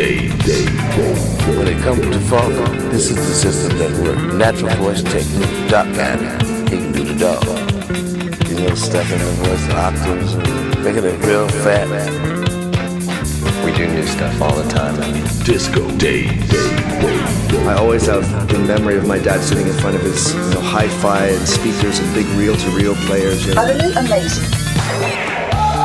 Dave. When it comes to funk, this is the system that works. Natural voice technique, dot pattern. He can do the dog. You know, stepping in the voice octaves, making it real fat. Man. We do new stuff all the time. Disco Dave. I always have the memory of my dad sitting in front of his you know, hi-fi and speakers and big reel-to-reel players. You know. Utterly amazing.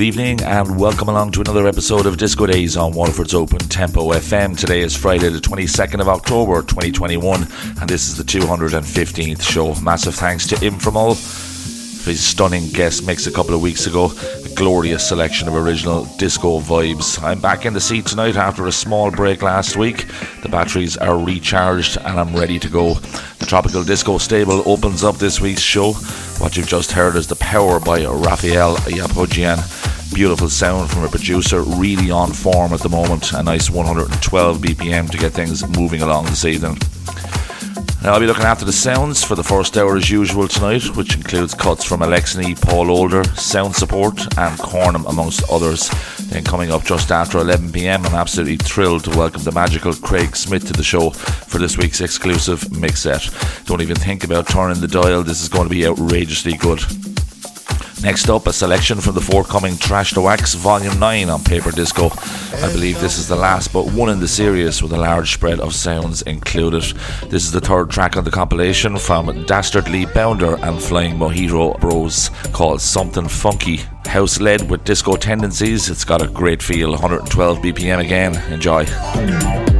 Good evening, and welcome along to another episode of Disco Days on Waterford's Open Tempo FM. Today is Friday, the 22nd of October, 2021, and this is the 215th show. Massive thanks to Inframal for his stunning guest mix a couple of weeks ago. A glorious selection of original disco vibes. I'm back in the seat tonight after a small break last week. The batteries are recharged and I'm ready to go. The Tropical Disco Stable opens up this week's show. What you've just heard is The Power by Raphael Yapudjian. Beautiful sound from a producer, really on form at the moment. A nice 112 BPM to get things moving along this evening. Now, I'll be looking after the sounds for the first hour as usual tonight, which includes cuts from Alexney, Paul Older, Sound Support, and Cornum, amongst others. Then, coming up just after 11 pm, I'm absolutely thrilled to welcome the magical Craig Smith to the show for this week's exclusive mix set. Don't even think about turning the dial, this is going to be outrageously good. Next up, a selection from the forthcoming Trash the Wax Volume 9 on Paper Disco. I believe this is the last but one in the series with a large spread of sounds included. This is the third track on the compilation from Dastardly Bounder and Flying Mojito Bros called Something Funky. House led with disco tendencies, it's got a great feel, 112 BPM again. Enjoy.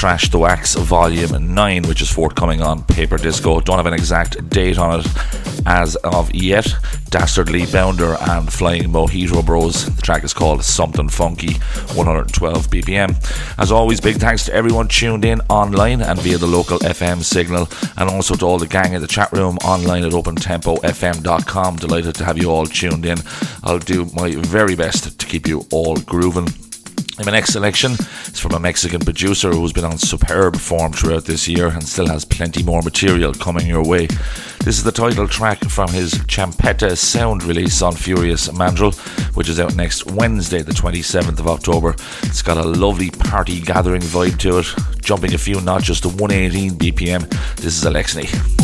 Trash the Wax Volume 9, which is forthcoming on Paper Disco. Don't have an exact date on it as of yet. Dastardly Bounder and Flying Mojito Bros. The track is called Something Funky, 112 BPM. As always, big thanks to everyone tuned in online and via the local FM signal, and also to all the gang in the chat room online at opentempofm.com. Delighted to have you all tuned in. I'll do my very best to keep you all grooving. In my next selection from a Mexican producer who's been on superb form throughout this year and still has plenty more material coming your way. This is the title track from his Champeta Sound release on Furious Mandrill, which is out next Wednesday, the 27th of October. It's got a lovely party gathering vibe to it, jumping a few notches to 118 BPM. This is Alexney.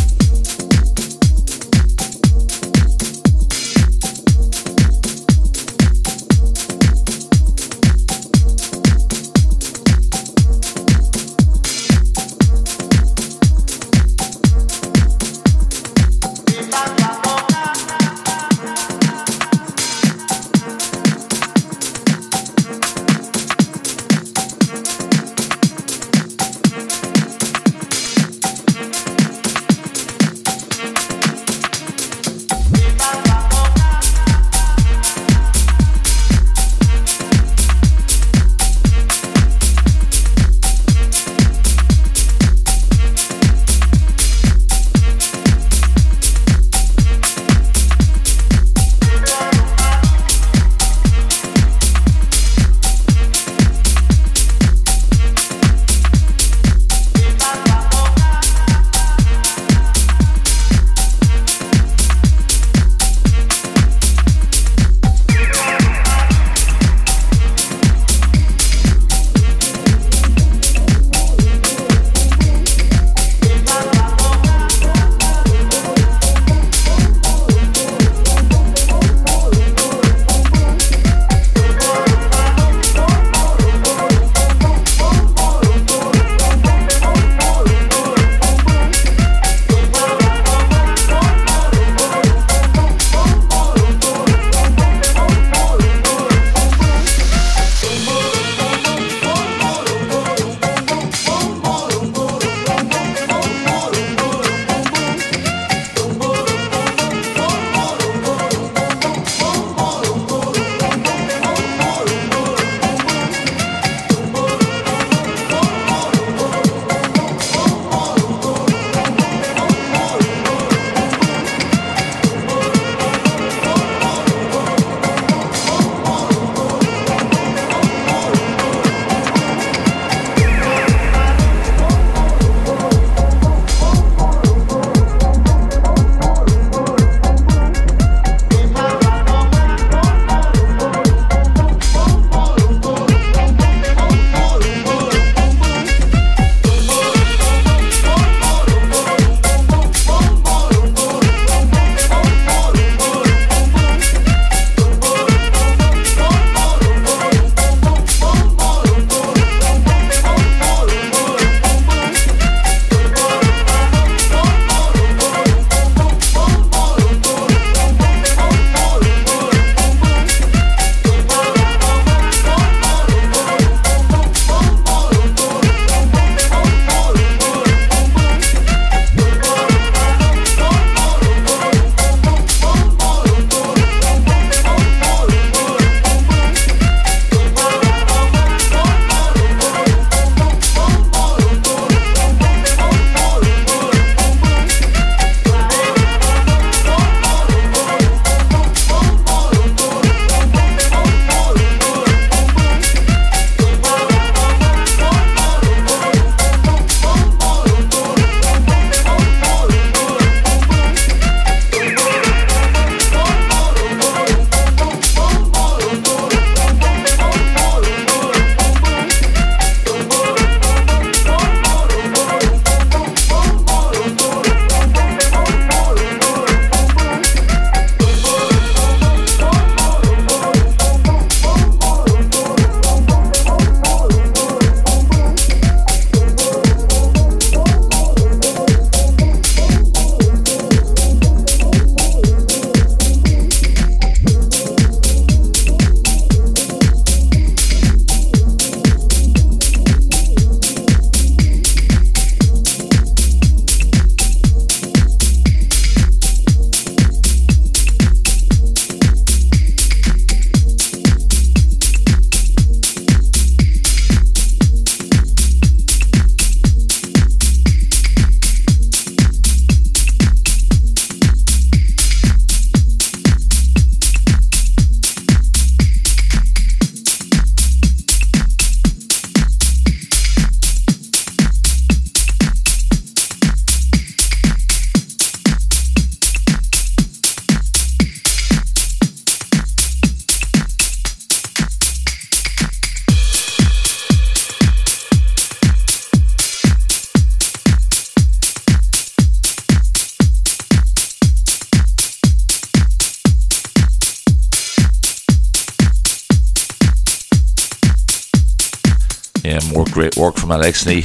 Alexney.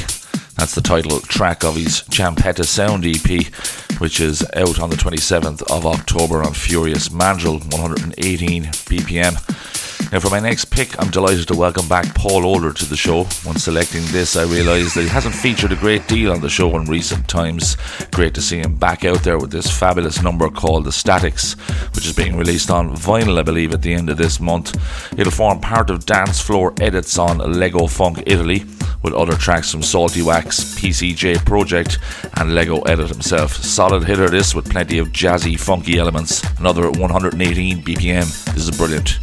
That's the title track of his Champeta Sound EP, which is out on the 27th of October on Furious Mandrill, 118 BPM. Now, for my next pick, I'm delighted to welcome back Paul Older to the show. When selecting this, I realised that he hasn't featured a great deal on the show in recent times. Great to see him back out there with this fabulous number called The Statics, which is being released on vinyl, I believe, at the end of this month. It'll form part of dance floor edits on Lego Funk Italy, with other tracks from Salty Wax, PCJ Project, and Lego Edit himself. Solid hitter this with plenty of jazzy, funky elements. Another at 118 BPM. This is brilliant.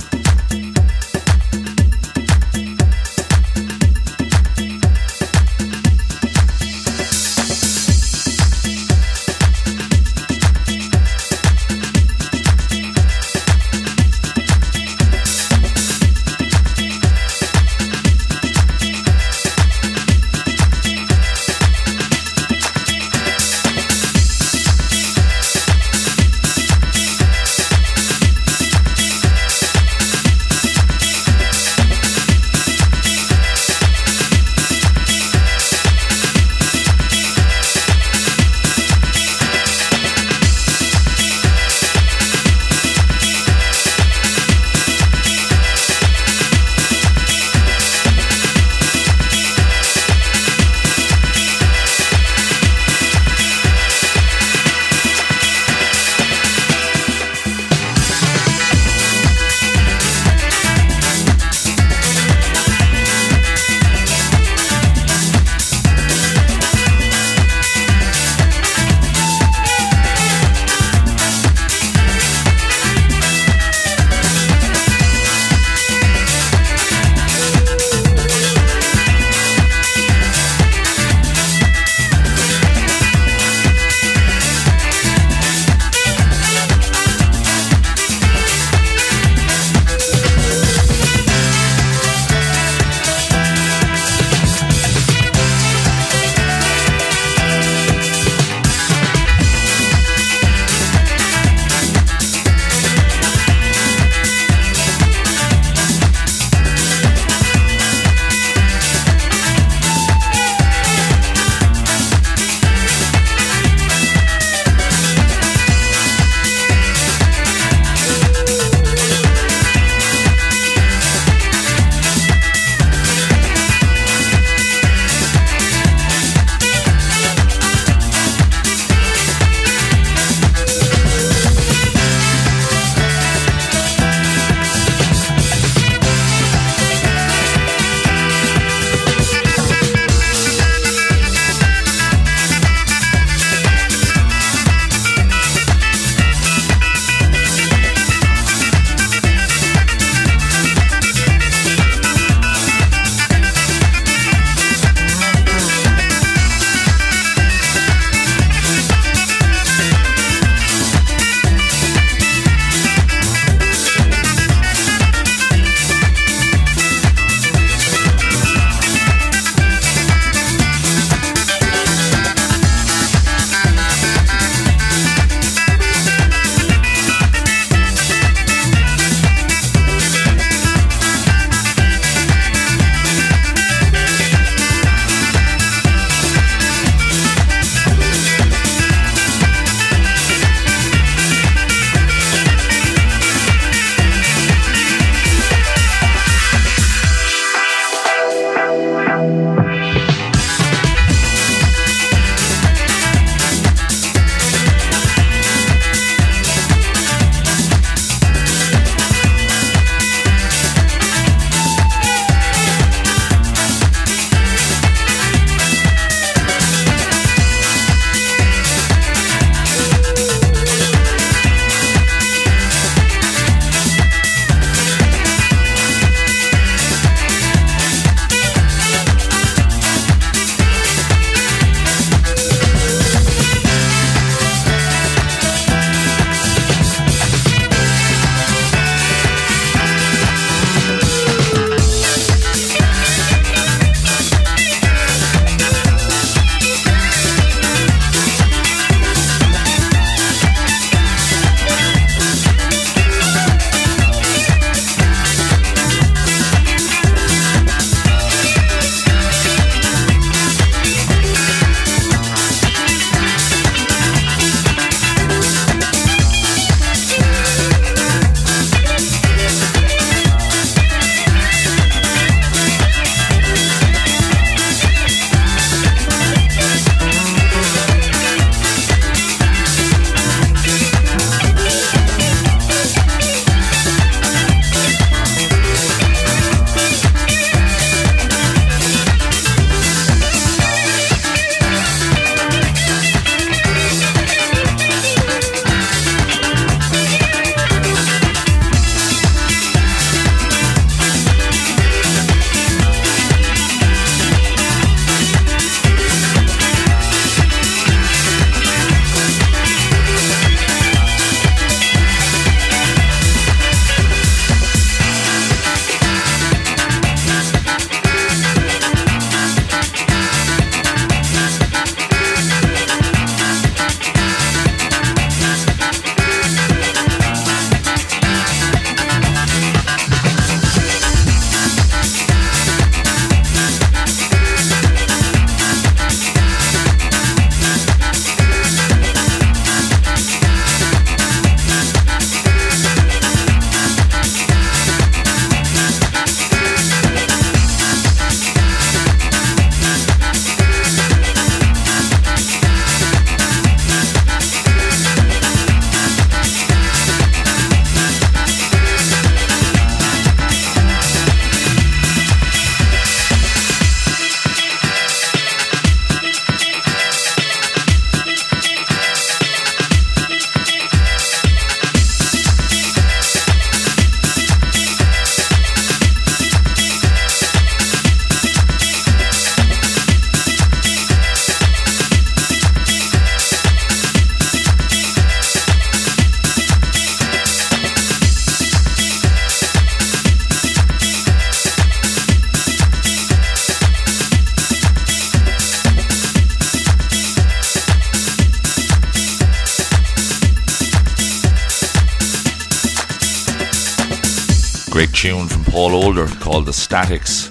Great tune from Paul Older called The Statics.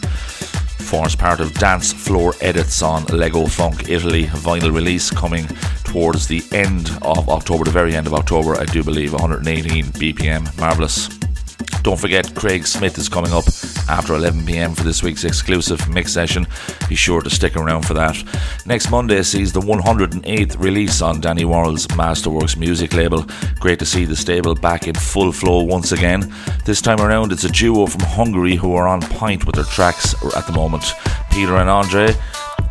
Forms part of Dance Floor Edits on Lego Funk Italy, vinyl release coming towards the end of October, the very end of October, I do believe, 118 BPM. Marvellous. Don't forget, Craig Smith is coming up after 11 pm for this week's exclusive mix session. Be sure to stick around for that. Next Monday sees the 108th release on Danny Worrell's Masterworks music label. Great to see the stable back in full flow once again. This time around, it's a duo from Hungary who are on point with their tracks at the moment. Peter and Andre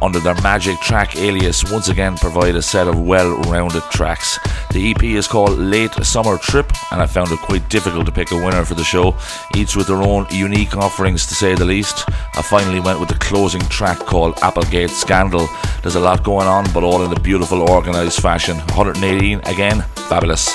under their magic track alias once again provide a set of well-rounded tracks. The EP is called Late Summer Trip and I found it quite difficult to pick a winner for the show, each with their own unique offerings to say the least. I finally went with the closing track called Applegate Scandal. There's a lot going on but all in a beautiful organised fashion. 118 again, fabulous.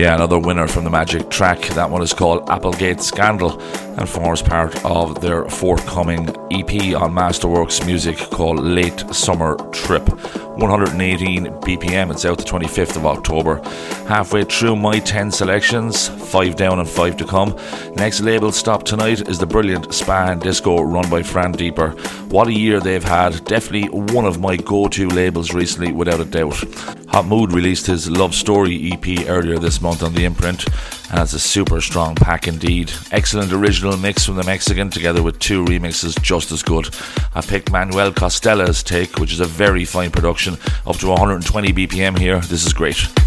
Yeah, another winner from the Magic track. That one is called Applegate Scandal and forms part of their forthcoming EP on Masterworks Music called Late Summer Trip. 118 BPM. It's out the 25th of October. Halfway through my 10 selections, 5 down and 5 to come. Next label stop tonight is the brilliant Spa In Disco run by Fran Deeper. What a year they've had. Definitely one of my go to labels recently, without a doubt. Hot Mood released his Love Story EP earlier this month on the imprint, and it's a super strong pack indeed. Excellent original mix from the Mexican, together with two remixes just as good. I picked Manuel Costela's take, which is a very fine production, up to 120 BPM here. This is great.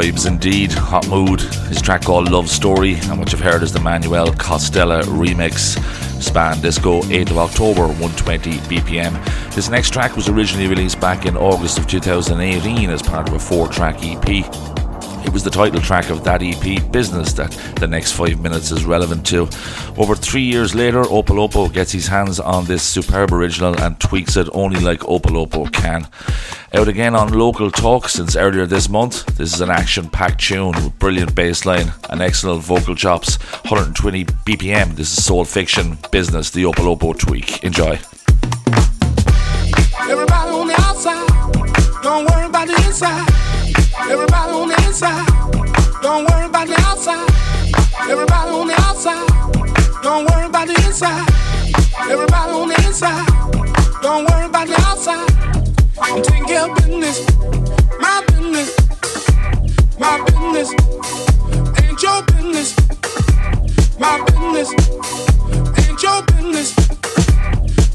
Vibes indeed. Hot mood. His track called Love Story, and what you've heard is the Manuel Costela remix. Spa In Disco, 8th of October, 120 BPM. This next track was originally released back in August of 2018 as part of a four track EP. It was the title track of that EP, Business, that the next five minutes is relevant to. Over three years later, Opolopo gets his hands on this superb original and tweaks it only like Opolopo can. Out again on Local Talk since earlier this month, this is an action packed tune with brilliant bass line and excellent vocal chops. 120 BPM, this is Soul Fiction, Business, the Opolopo tweak. Enjoy. Everybody on the outside, don't worry about the inside. Everybody on the inside, don't worry about the outside. Everybody on the outside, don't worry about the inside. Everybody on the inside, don't worry about the outside. I'm taking care of business, my business, my business, ain't your business, my business, ain't your business,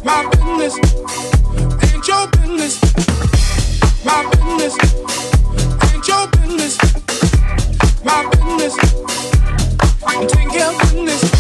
my business, ain't your business, my business. Ain't your business, my business. I'm taking care of business.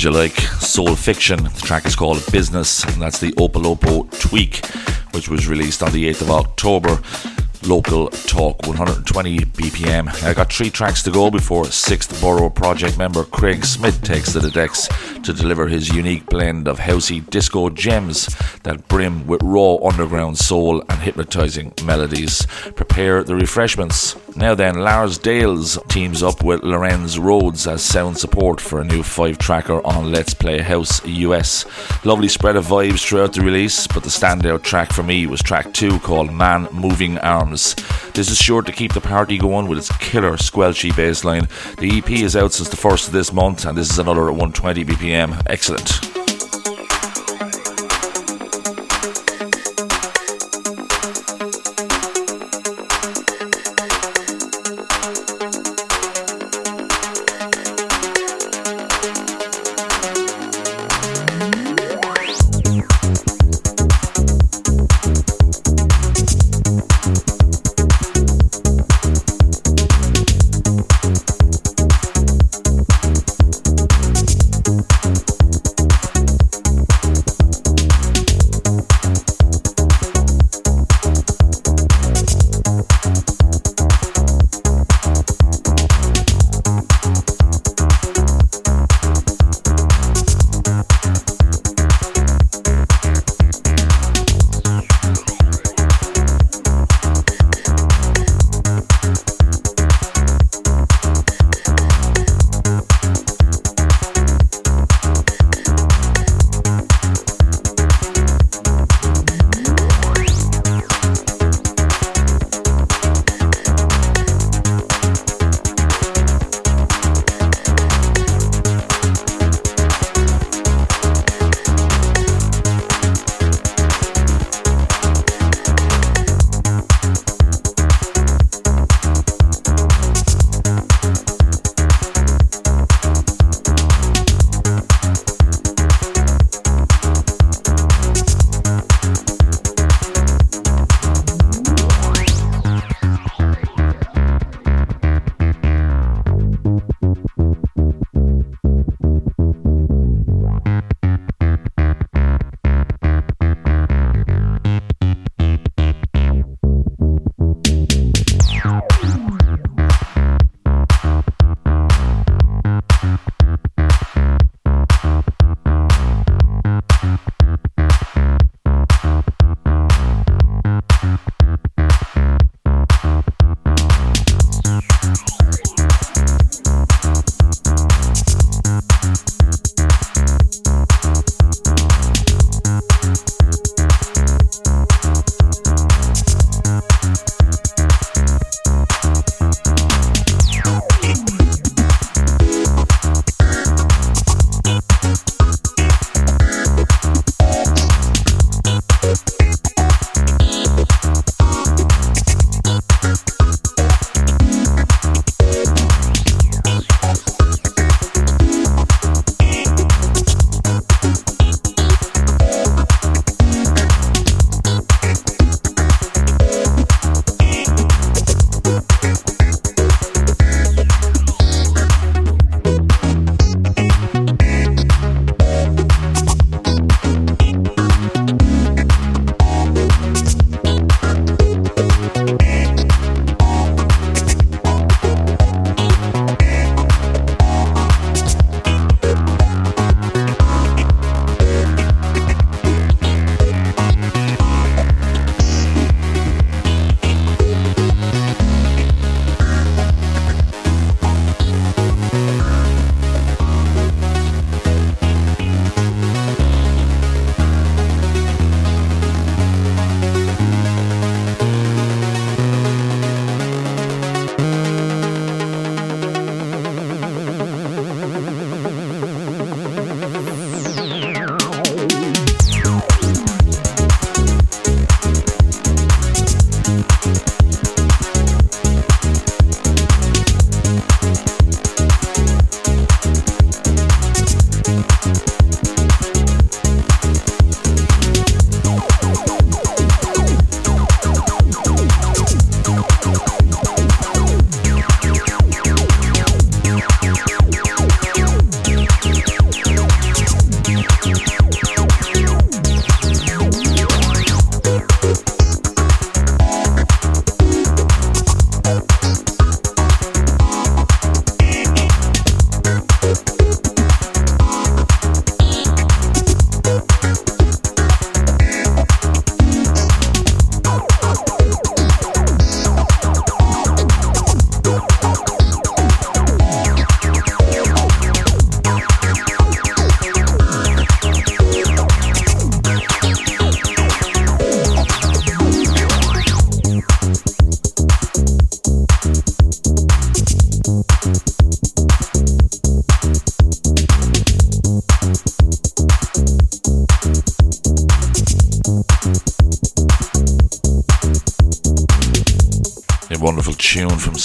As you like. Soul Fiction. The track is called Business, and that's the Opolopo Tweak, which was released on the 8th of October local talk 120 bpm i got three tracks to go before sixth borough project member craig smith takes to the decks to deliver his unique blend of housey disco gems that brim with raw underground soul and hypnotizing melodies prepare the refreshments now then lars dales teams up with lorenz rhodes as sound support for a new five tracker on let's play house us lovely spread of vibes throughout the release but the standout track for me was track two called man moving arms this is sure to keep the party going with its killer squelchy bass line. The EP is out since the first of this month, and this is another at 120 BPM. Excellent.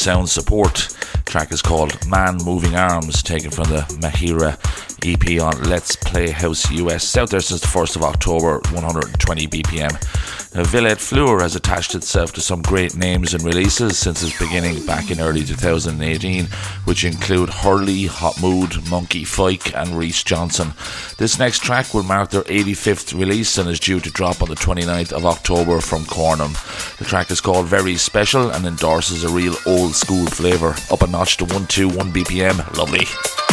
Sound Support. Track is called Man Moving Arms, taken from the Mahira EP on Let's Play House US. out there since the 1st of October, 120 BPM. Villette Fleur has attached itself to some great names and releases since its beginning back in early 2018, which include Hurley, Hot Mood, Monkey Fike, and Reese Johnson. This next track will mark their 85th release and is due to drop on the 29th of October from Cornum. The track is called Very Special and endorses a real old school flavour. Up a notch to 121 BPM. Lovely.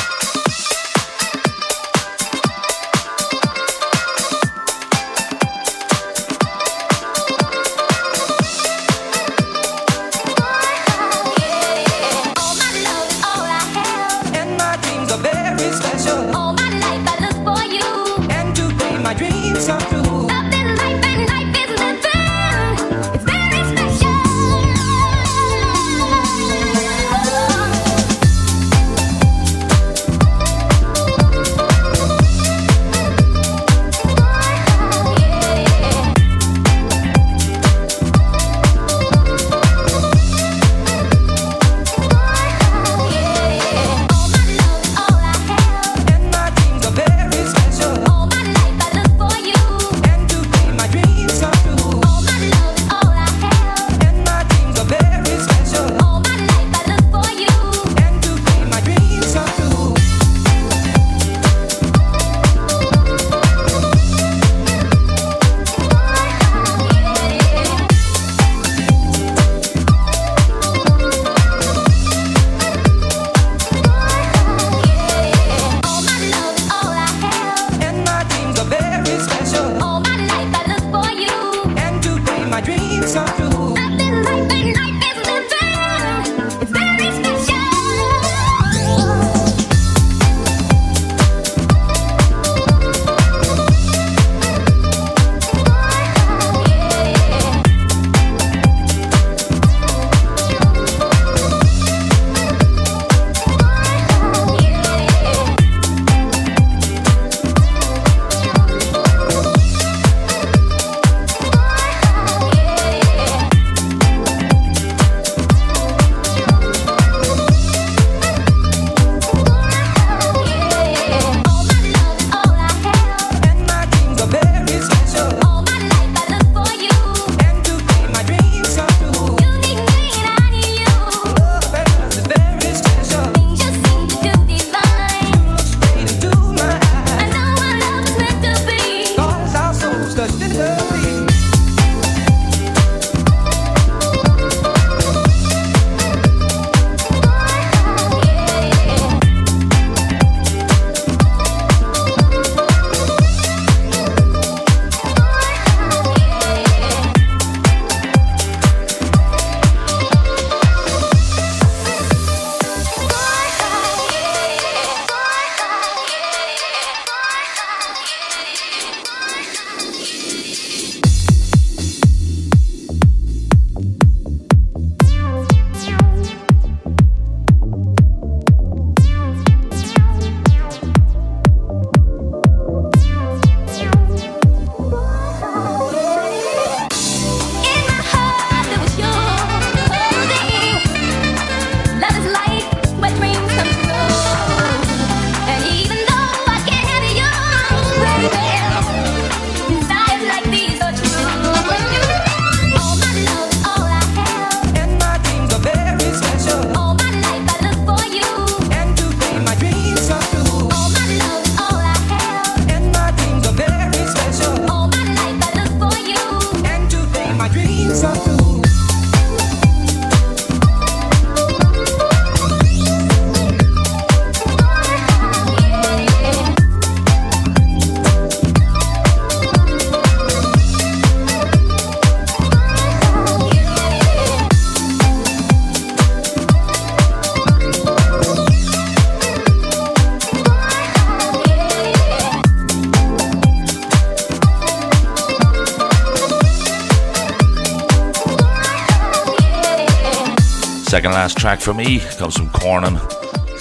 For me comes from Cornum.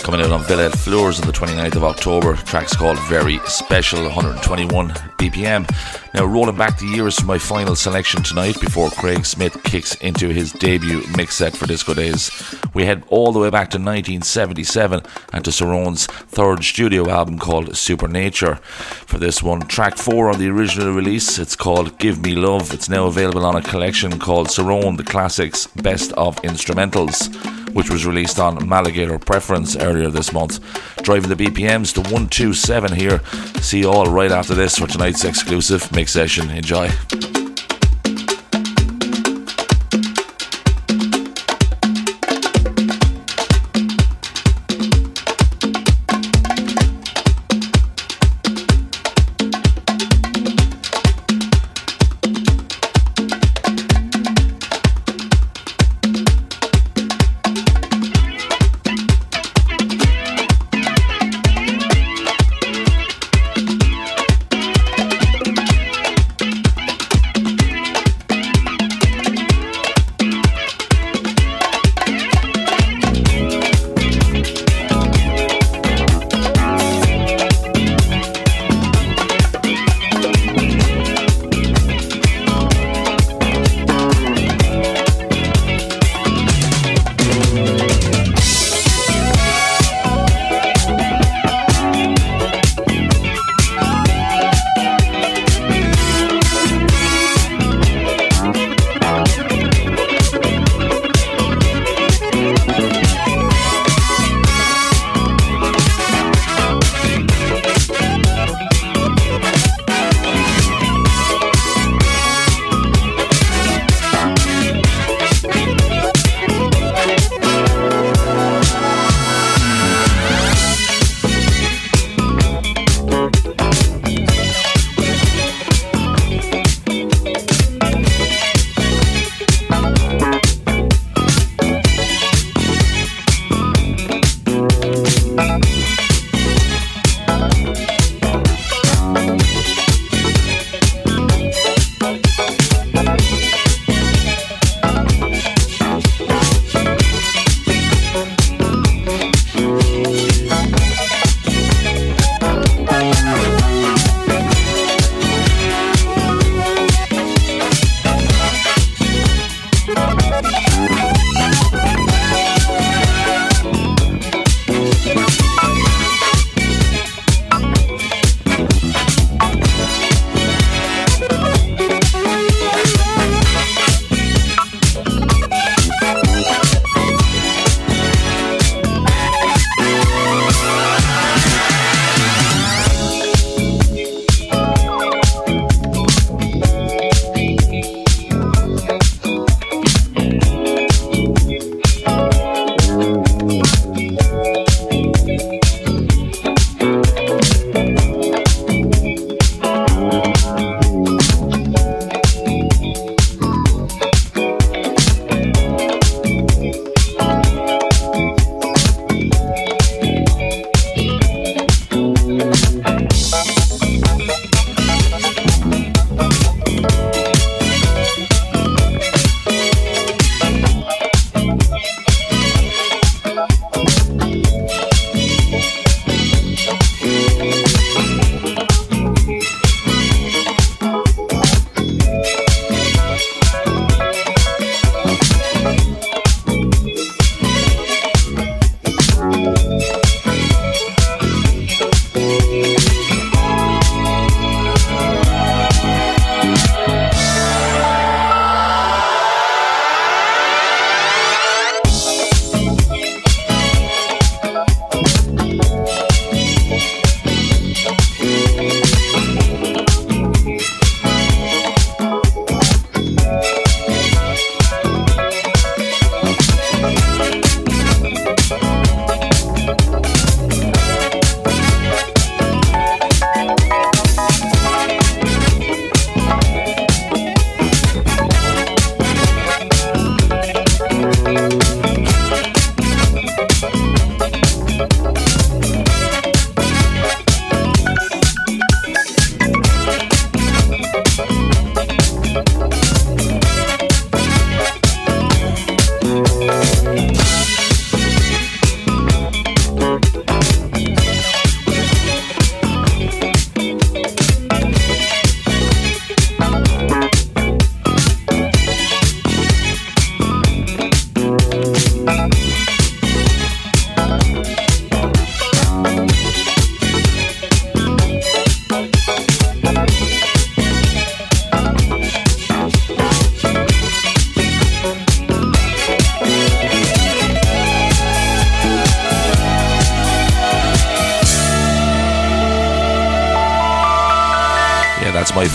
coming out on Villette Floors on the 29th of October. The track's called Very Special, 121 BPM. Now, rolling back the years for my final selection tonight before Craig Smith kicks into his debut mix set for Disco Days. We head all the way back to 1977 and to Cerrone's third studio album called Supernature. For this one, track four on the original release, it's called Give Me Love. It's now available on a collection called Cerrone The Classics Best of Instrumentals which was released on Malligator Preference earlier this month. Driving the BPMs to 127 here. See you all right after this for tonight's exclusive mix session. Enjoy.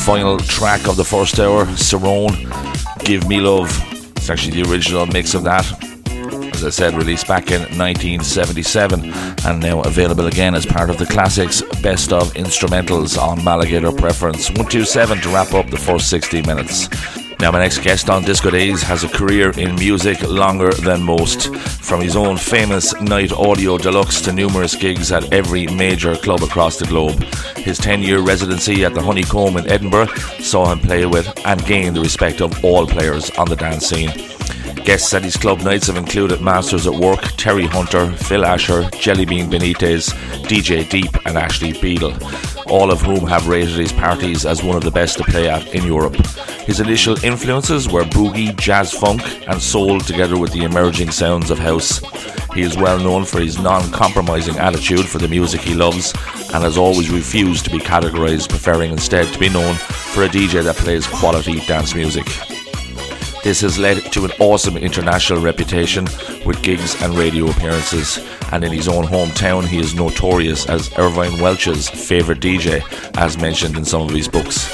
Final track of the first hour. Cerrone, Give Me Love. It's actually the original mix of that. As I said, released back in 1977 and now available again as part of the classics Best of Instrumentals on Malligator Preference 127 to wrap up the first 60 minutes. Now, my next guest on Disco Days has a career in music longer than most. From his own famous Night Audio Deluxe to numerous gigs at every major club across the globe. His 10 year residency at the Honeycomb in Edinburgh saw him play with and gain the respect of all players on the dance scene. Guests at his club nights have included Masters at Work, Terry Hunter, Phil Asher, Jellybean Benitez, DJ Deep, and Ashley Beedle, all of whom have rated his parties as one of the best to play at in Europe. His initial influences were boogie, jazz funk, and soul, together with the emerging sounds of house. He is well known for his non compromising attitude for the music he loves and has always refused to be categorized, preferring instead to be known for a DJ that plays quality dance music. This has led to an awesome international reputation with gigs and radio appearances, and in his own hometown, he is notorious as Irvine Welsh's favourite DJ, as mentioned in some of his books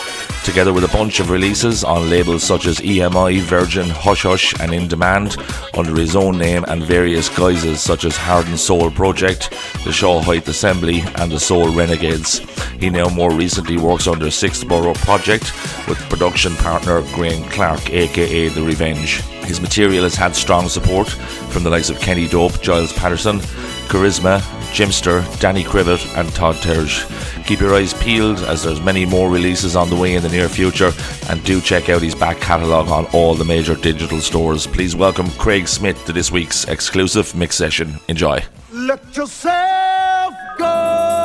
together with a bunch of releases on labels such as EMI, Virgin, Hush Hush, and In Demand, under his own name and various guises such as Hardened Soul Project, the Shaw Height Assembly, and the Soul Renegades. He now more recently works under Sixth Borough Project with production partner Graeme Clark, aka The Revenge. His material has had strong support from the likes of Kenny Dope, Gilles Peterson, Karizma, Jimster, Danny Krivit, and Todd Terje. Keep your eyes peeled as there's many more releases on the way in the near future, and do check out his back catalogue on all the major digital stores. Please welcome Craig Smith to this week's exclusive mix session. Enjoy. Let yourself go.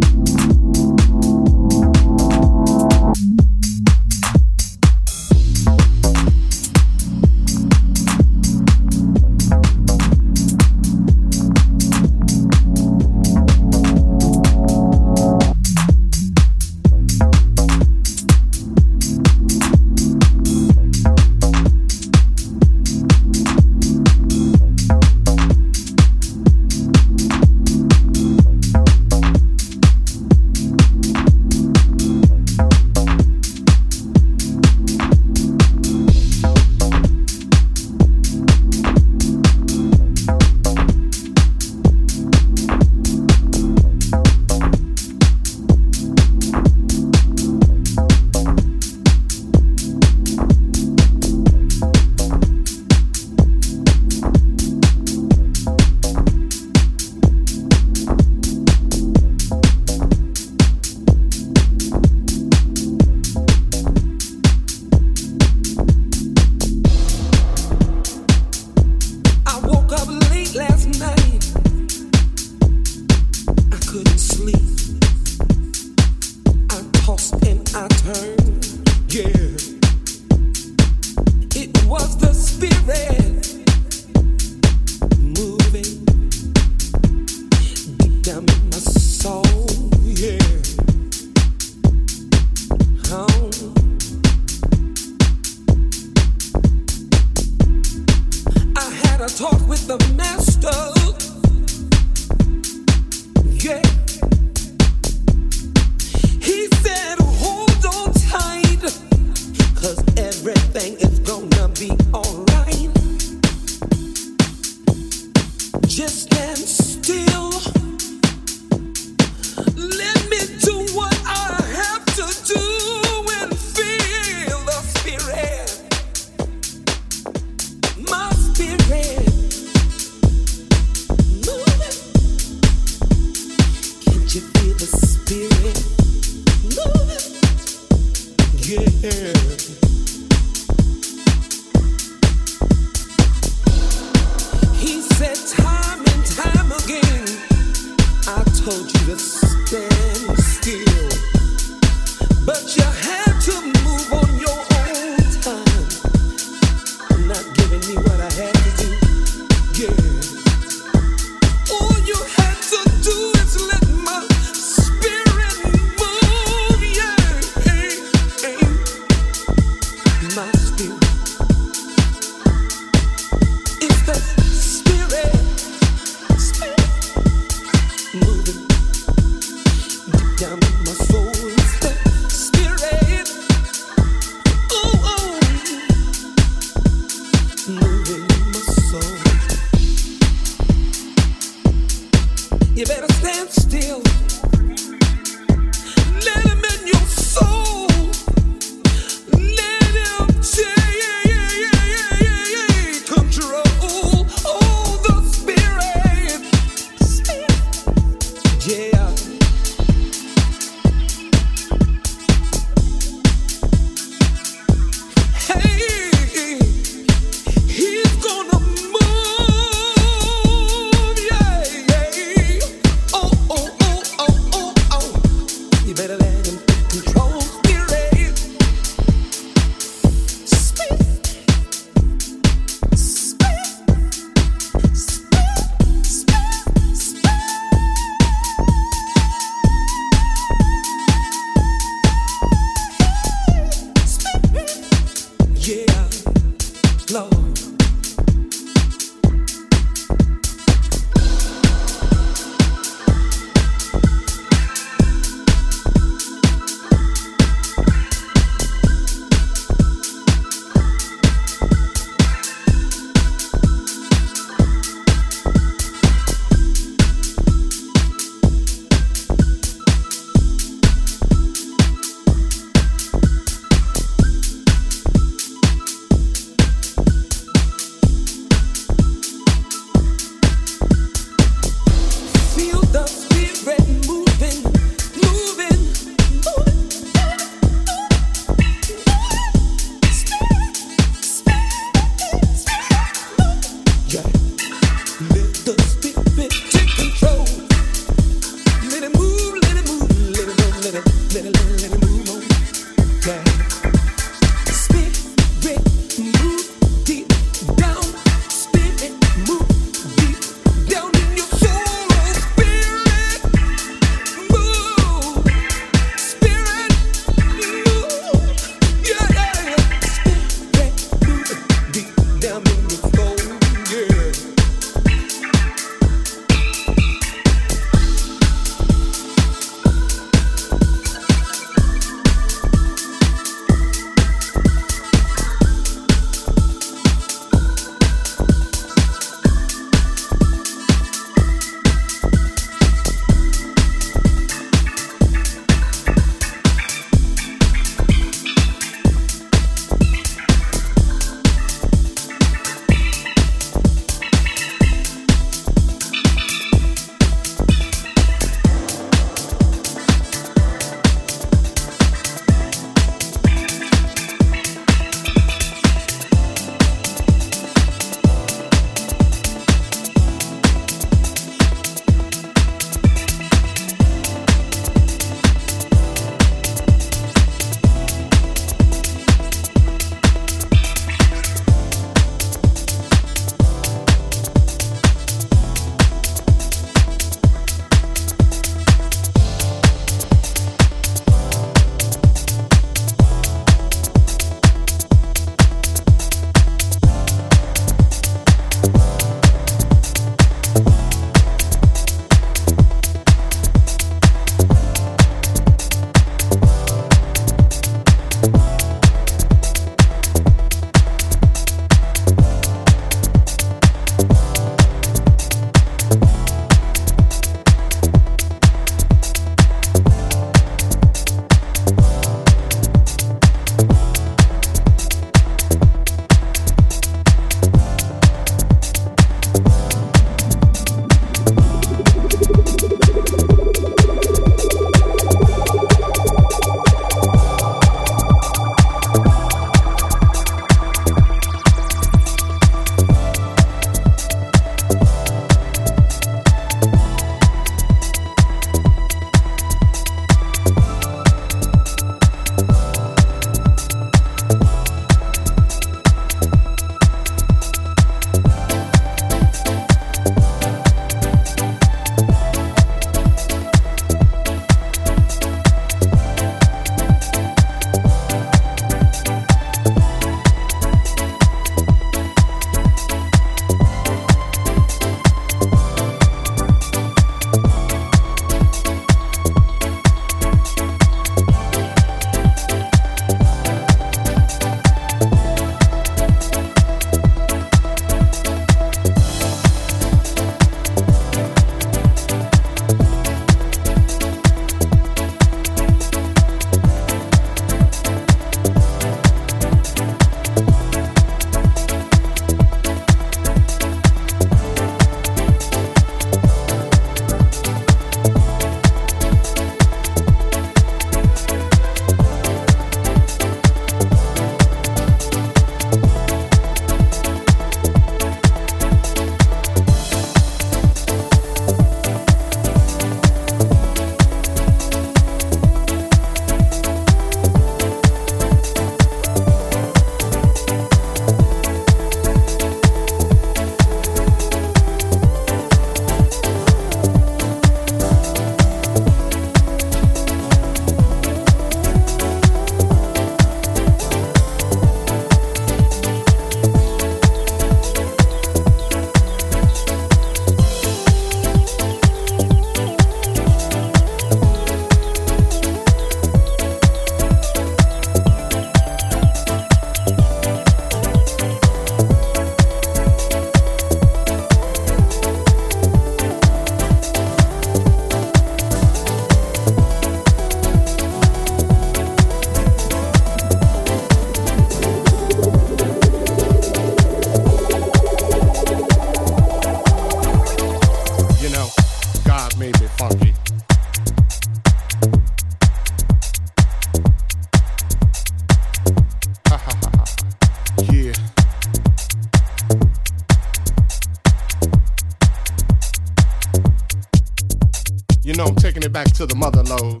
Back to the mother load,